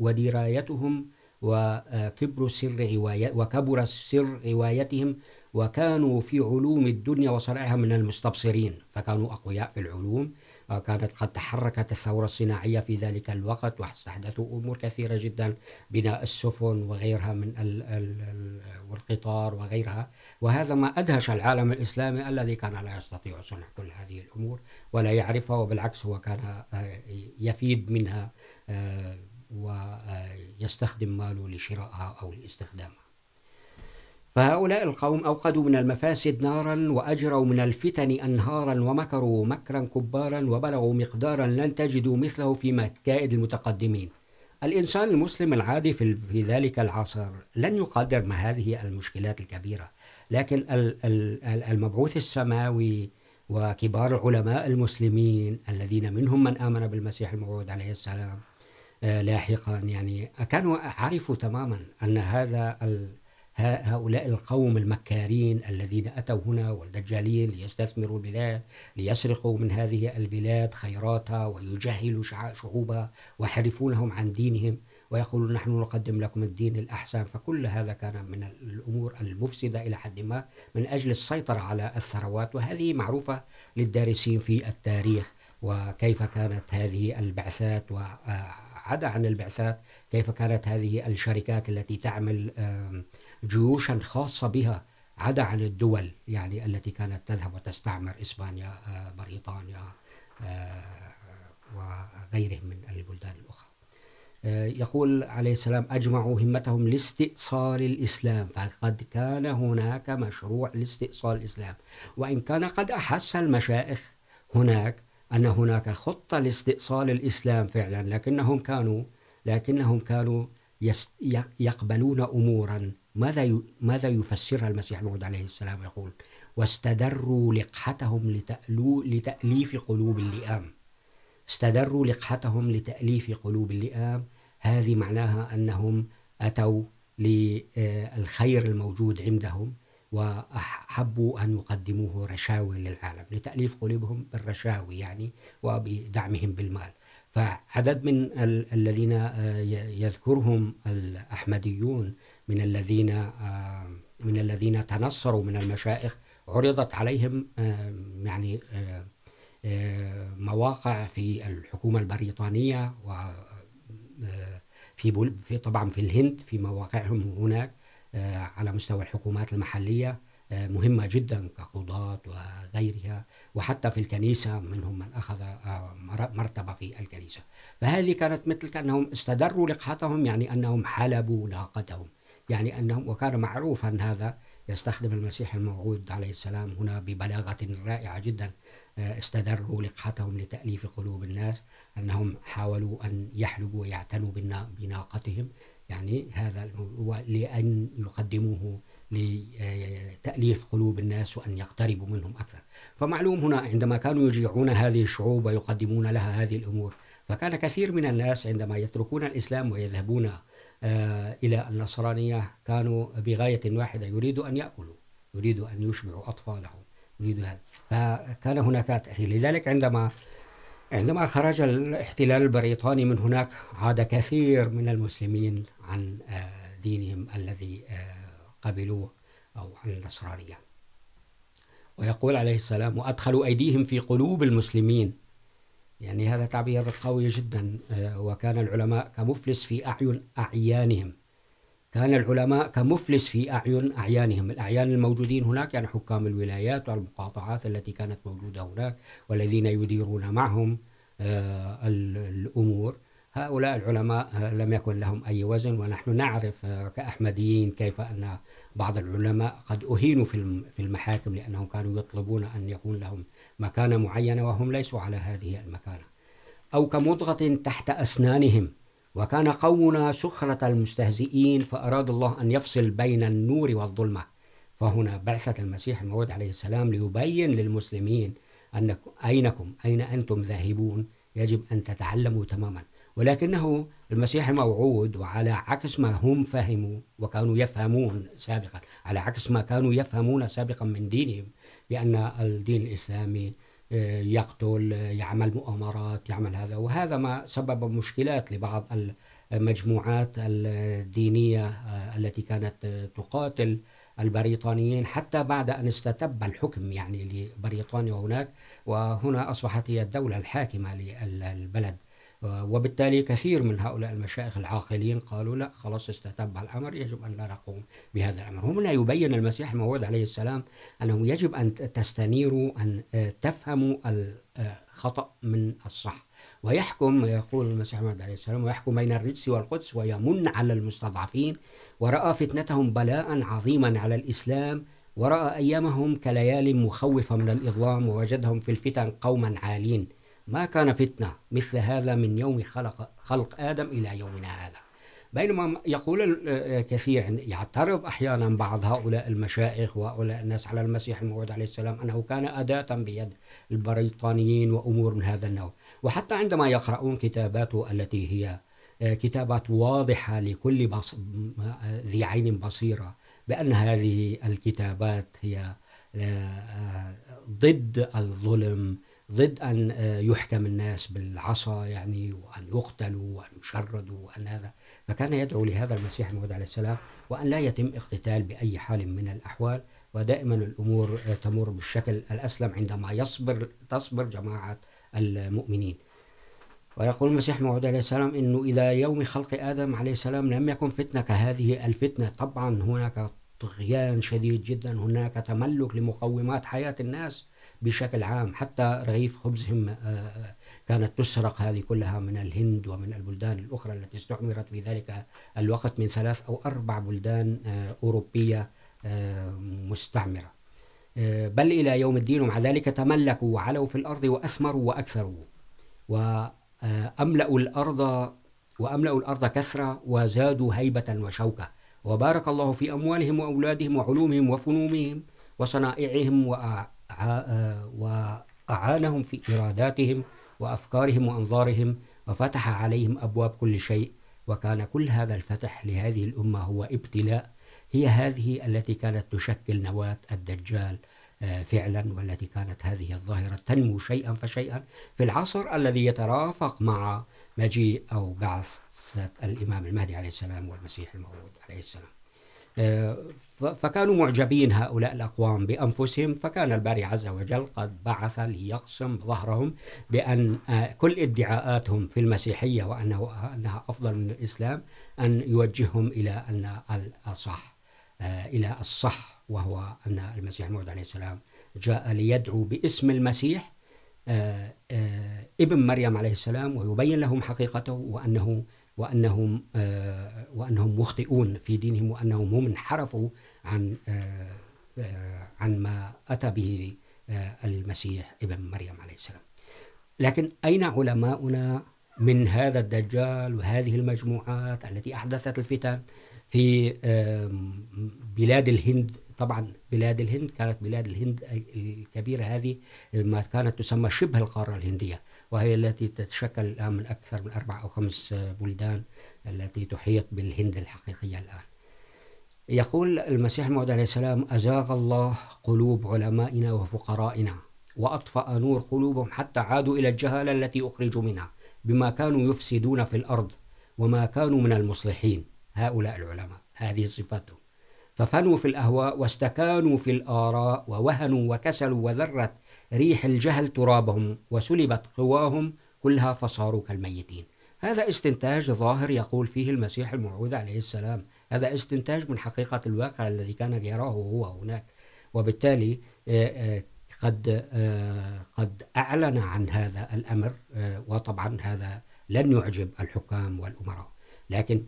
ودرايتهم وكبر سر وكبر سر روايتهم، وكانوا في علوم الدنيا وصنعها من المستبصرين، فكانوا أقوياء في العلوم. كانت قد تحركت الثورة الصناعية في ذلك الوقت واستحدثوا أمور كثيرة جدا، بناء السفن وغيرها من ال ال والقطار وغيرها. وهذا ما أدهش العالم الإسلامي الذي كان لا يستطيع صنع كل هذه الأمور ولا يعرفها وبالعكس هو كان يفيد منها ويستخدم ماله لشرائها أو لاستخدامها. فهؤلاء القوم أوقدوا من المفاسد نارا وأجروا من الفتن أنهارا ومكروا مكرا كبارا وبلغوا مقدارا لن تجدوا مثله في مكائد المتقدمين. الإنسان المسلم العادي في ذلك العصر لن يقدر ما هذه المشكلات الكبيرة، لكن المبعوث السماوي وكبار علماء المسلمين الذين منهم من آمن بالمسيح الموعود عليه السلام لاحقا، يعني كانوا عرفوا تماما أن هذا هؤلاء القوم المكارين الذين أتوا هنا والدجالين ليستثمروا البلاد، ليسرقوا من هذه البلاد خيراتها ويجهلوا شعوبها ويحرفونهم عن دينهم ويقولون نحن نقدم لكم الدين الأحسن. فكل هذا كان من الأمور المفسدة إلى حد ما من أجل السيطرة على الثروات، وهذه معروفة للدارسين في التاريخ. وكيف كانت هذه البعثات وعدا عن البعثات، كيف كانت هذه الشركات التي تعمل جيوشا خاصة بها عدا عن الدول يعني التي كانت تذهب وتستعمر إسبانيا بريطانيا وغيرهم من البلدان الأخرى. يقول عليه السلام، أجمعوا همتهم لاستئصال الإسلام، فقد كان هناك مشروع لاستئصال الإسلام، وإن كان قد أحس المشائخ هناك أن هناك خطة لاستئصال الإسلام فعلا، لكنهم كانوا لكنهم كانوا يقبلون أمورا. ماذا ماذا يفسرها المسيح الموعود عليه السلام؟ يقول، واستدروا لقحتهم لتألو لتأليف قلوب اللئام. استدروا لقحتهم لتأليف قلوب اللئام. هذه معناها أنهم أتوا للخير الموجود عندهم. وحبوا أن يقدموه رشاوي للعالم، لتأليف قلوبهم بالرشاوي يعني وبدعمهم بالمال. فعدد من ال، الذين يذكرهم الأحمديون من الذين من الذين تنصروا من المشائخ عرضت عليهم يعني مواقع في الحكومة البريطانية و في في طبعا في الهند، في مواقعهم هناك. على مستوى الحكومات المحلية مهمة جدا كقضاة وغيرها، وحتى في الكنيسة منهم من أخذ مرتبة في الكنيسة. فهذه كانت مثل كأنهم استدروا لقحتهم، يعني أنهم حلبوا ناقتهم يعني أنهم، وكان معروفا هذا يستخدم المسيح الموعود عليه السلام هنا ببلاغة رائعة جدا استدروا لقحتهم لتأليف قلوب الناس، أنهم حاولوا أن يحلبوا ويعتنوا بناقتهم. يعني هذا هو لأن يقدموه لتأليف قلوب الناس وأن يقتربوا منهم أكثر. فمعلوم هنا عندما كانوا يجيعون هذه الشعوب ويقدمون لها هذه الأمور، فكان كثير من الناس عندما يتركون الإسلام ويذهبون إلى النصرانية كانوا بغاية واحدة، يريدوا أن يأكلوا، يريدوا أن يشبعوا أطفالهم، يريدوا هذا. فكان هناك تأثير. لذلك عندما عندما خرج الاحتلال البريطاني من هناك، عاد كثير من المسلمين عن دينهم الذي قبلوه أو عن النصرانية. ويقول عليه السلام وأدخلوا أيديهم في قلوب المسلمين. يعني هذا تعبير قوي جدا وكان العلماء كمفلس في أعين أعيانهم. كان العلماء كمفلس في أعين أعيانهم. الأعيان الموجودين هناك يعني حكام الولايات والمقاطعات التي كانت موجودة هناك والذين يديرون معهم الأمور. هؤلاء العلماء لم يكن لهم أي وزن ونحن نعرف كأحمديين كيف أن بعض العلماء قد أهينوا في المحاكم لأنهم كانوا يطلبون أن يكون لهم مكانة معينة وهم ليسوا على هذه المكانة. أو كمضغة تحت أسنانهم. وكان قومنا سخرة المستهزئين، فأراد الله أن يفصل بين النور والظلمة. فهنا بعثة المسيح الموعود عليه السلام ليبين للمسلمين أنكم أينكم؟ أين أنتم ذاهبون؟ يجب أن تتعلموا تماما. ولكنه المسيح الموعود وعلى عكس ما هم فهموا وكانوا يفهمون سابقا، على عكس ما كانوا يفهمون سابقا من دينهم، بأن الدين الإسلامي يقتل، يعمل مؤامرات، يعمل هذا. وهذا ما سبب مشكلات لبعض المجموعات الدينية التي كانت تقاتل البريطانيين حتى بعد أن استتب الحكم يعني لبريطانيا هناك. وهنا أصبحت هي الدولة الحاكمة للبلد. وبالتالي كثير من هؤلاء المشايخ العاقلين قالوا لا، خلاص استتب الأمر، يجب أن لا نقوم بهذا الأمر. هنا يبين المسيح الموعود عليه السلام أنه يجب أن تستنيروا، أن تفهموا الخطأ من الصح. ويحكم، يقول المسيح الموعود عليه السلام، ويحكم بين الرجس والقدس، ويمن على المستضعفين. ورأى فتنتهم بلاء عظيما على الإسلام، ورأى أيامهم كليال مخوفة من الإظلام، ووجدهم في الفتن قوما عالين. ما كان فتنة مثل هذا من يوم خلق, خلق آدم إلى يومنا هذا. بينما يقول الكثير يعترض أحيانا بعض هؤلاء المشائخ وهؤلاء الناس على المسيح الموعود عليه السلام أنه كان أداة بيد البريطانيين وأمور من هذا النوع. وحتى عندما يقرؤون كتاباته التي هي كتابات واضحة لكل بص... ذي عين بصيرة بأن هذه الكتابات هي ضد الظلم ضد أن يحكم الناس بالعصا يعني، وأن يقتلوا وأن يشردوا وأن هذا. فكان يدعو لهذا المسيح الموعود عليه السلام، وأن لا يتم اقتتال بأي حال من الأحوال. ودائما الأمور تمر بالشكل الأسلم عندما يصبر، تصبر جماعة المؤمنين. ويقول المسيح الموعود عليه السلام إنه إذا يوم خلق آدم عليه السلام لم يكن فتنة كهذه الفتنة. طبعا هناك طغيان شديد جدا، هناك تملك لمقومات حياة الناس. بشكل عام. حتى رغيف خبزهم كانت تسرق هذه كلها من الهند ومن البلدان الأخرى التي استعمرت في ذلك الوقت من ثلاث أو أربع بلدان أوروبية مستعمرة. بل إلى يوم الدين ومع ذلك تملكوا وعلوا في الأرض وأثمروا وأكثروا. وأملأوا الأرض وأملأوا الأرض كثرة وزادوا هيبة وشوكة. وبارك الله في أموالهم وأولادهم وعلومهم وفنومهم وصنائعهم وأعانهم في إراداتهم وأفكارهم وأنظارهم وفتح عليهم أبواب كل شيء وكان كل هذا الفتح لهذه الأمة هو ابتلاء. هي هذه التي كانت تشكل نواة الدجال فعلا، والتي كانت هذه الظاهرة تنمو شيئا فشيئا في العصر الذي يترافق مع مجيء أو بعث الإمام المهدي عليه السلام والمسيح الموعود عليه السلام. فكانوا معجبين هؤلاء الأقوام بأنفسهم، فكان الباري عز وجل قد بعث ليقسم ظهرهم بأن كل ادعاءاتهم في المسيحية وأنه، أنها أفضل من الإسلام، أن يوجههم إلى أن الأصح إلى الصح، وهو أن المسيح الموعود عليه السلام جاء ليدعو باسم المسيح ابن مريم عليه السلام، ويبين لهم حقيقته وأنه وأنهم وأنهم مخطئون في دينهم وأنهم هم انحرفوا عن عن ما أتى به المسيح ابن مريم عليه السلام. لكن أين علماؤنا من هذا الدجال وهذه المجموعات التي أحدثت الفتن في بلاد الهند؟ طبعا بلاد الهند كانت بلاد الهند الكبيرة هذه ما كانت تسمى شبه القارة الهندية. وهي التي تتشكل الآن من أكثر من أربع أو خمس بلدان التي تحيط بالهند الحقيقية الآن. يقول المسيح الموعود عليه السلام، أزاغ الله قلوب علمائنا وفقرائنا وأطفأ نور قلوبهم حتى عادوا إلى الجهالة التي أخرجوا منها بما كانوا يفسدون في الأرض وما كانوا من المصلحين. هؤلاء العلماء، هذه صفاتهم. ففنوا في الأهواء واستكانوا في الآراء ووهنوا وكسلوا وذرت ريح الجهل ترابهم وسلبت قواهم كلها فصاروا كالميتين. هذا استنتاج ظاهر يقول فيه المسيح الموعود عليه السلام. هذا استنتاج من حقيقة الواقع الذي كان يراه هو هناك. وبالتالي قد قد أعلن عن هذا الأمر وطبعا هذا لن يعجب الحكام والأمراء. لكن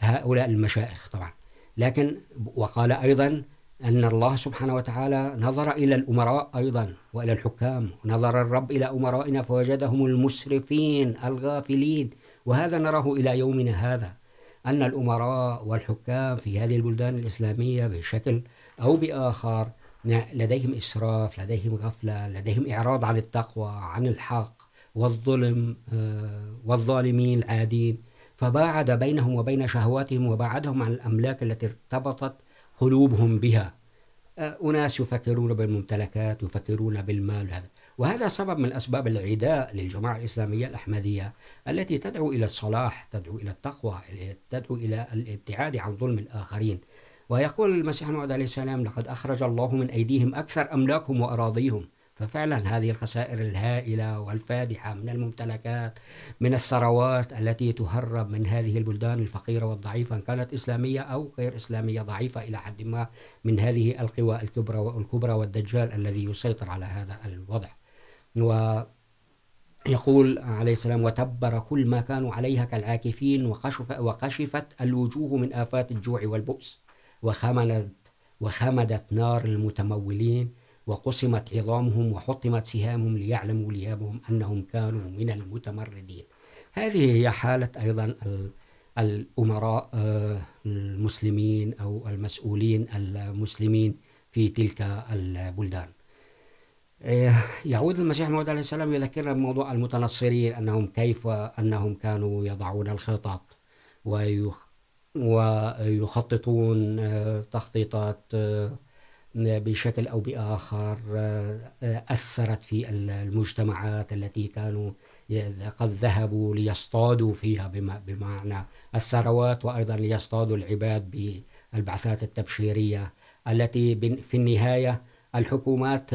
هؤلاء المشائخ طبعا. لكن، وقال أيضا أن الله سبحانه وتعالى نظر إلى الأمراء أيضا وإلى الحكام، نظر الرب إلى أمرائنا فوجدهم المسرفين الغافلين، وهذا نراه إلى يومنا هذا، أن الأمراء والحكام في هذه البلدان الإسلامية بشكل أو بآخر لديهم إسراف، لديهم غفلة، لديهم إعراض عن التقوى، عن الحق والظلم والظالمين العادين فباعد بينهم وبين شهواتهم وباعدهم عن الأملاك التي ارتبطت قلوبهم بها. أناس يفكرون بالممتلكات، يفكرون بالمال هذا. وهذا سبب من أسباب العداء للجماعة الإسلامية الأحمدية التي تدعو إلى الصلاح، تدعو إلى التقوى، تدعو إلى الابتعاد عن ظلم الآخرين. ويقول المسيح الموعود عليه السلام، لقد أخرج الله من أيديهم أكثر أملاكهم وأراضيهم. ففعلا هذه الخسائر الهائلة والفادحة من الممتلكات، من الثروات التي تهرب من هذه البلدان الفقيرة والضعيفة، إن كانت إسلامية أو غير إسلامية، ضعيفة إلى حد ما من هذه القوى الكبرى والكبرى والدجال الذي يسيطر على هذا الوضع. ويقول عليه السلام وتبر كل ما كانوا عليها كالعاكفين وقشف وقشفت الوجوه من آفات الجوع والبؤس، وخمدت وخمدت نار المتمولين وقسمت عظامهم وحطمت سهامهم ليعلموا ليابهم أنهم كانوا من المتمردين. هذه هي حالة أيضا الأمراء المسلمين أو المسؤولين المسلمين في تلك البلدان. يعود المسيح موعود عليه السلام يذكرنا بموضوع المتنصرين، أنهم كيف، أنهم كانوا يضعون الخطط ويخططون تخطيطات بشكل أو بآخر أثرت في المجتمعات التي كانوا قد ذهبوا ليصطادوا فيها بمعنى الثروات، وأيضا ليصطادوا العباد بالبعثات التبشيرية التي في النهاية الحكومات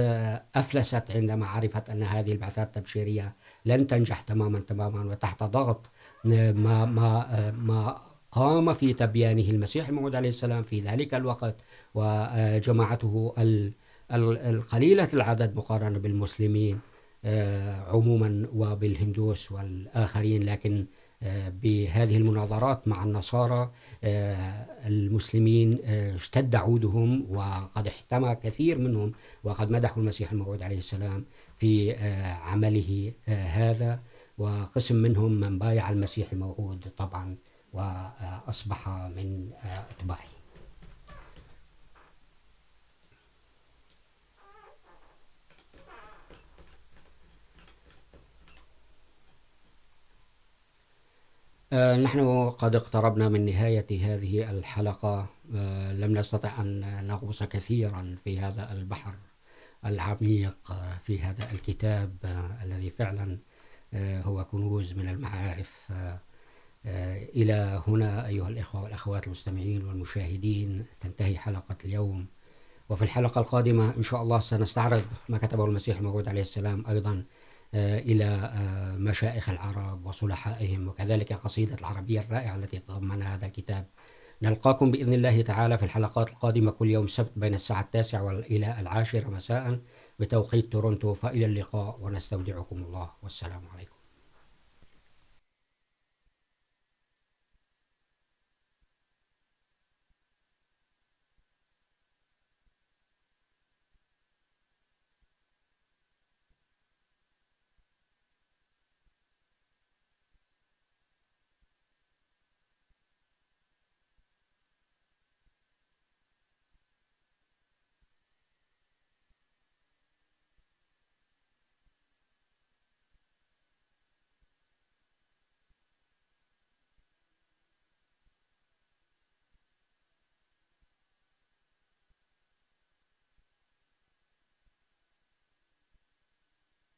أفلست عندما عرفت أن هذه البعثات التبشيرية لن تنجح تماما تماما، وتحت ضغط ما ما ما قام في تبيانه المسيح الموعود عليه السلام في ذلك الوقت. وجماعته القليلة العدد مقارنة بالمسلمين عموما وبالهندوس والآخرين، لكن بهذه المناظرات مع النصارى المسلمين اشتد عودهم وقد احتمى كثير منهم وقد مدحوا المسيح الموعود عليه السلام في عمله هذا. وقسم منهم من بايع المسيح الموعود طبعا، وأصبح من أتباعه. نحن قد اقتربنا من نهاية هذه الحلقة. لم نستطع أن نغوص كثيرا في هذا البحر العميق في هذا الكتاب الذي فعلا هو كنوز من المعارف. إلى هنا، أيها الإخوة والأخوات المستمعين والمشاهدين، تنتهي حلقة اليوم. وفي الحلقة القادمة إن شاء الله سنستعرض ما كتبه المسيح الموعود عليه السلام أيضا. إلى مشائخ العرب وصلحائهم، وكذلك قصيدة العربية الرائعة التي تضمنها هذا الكتاب. نلقاكم بإذن الله تعالى في الحلقات القادمة كل يوم سبت بين الساعة التاسعة إلى العاشرة مساء. بتوقيت تورونتو، فإلى اللقاء، ونستودعكم الله. والسلام عليكم.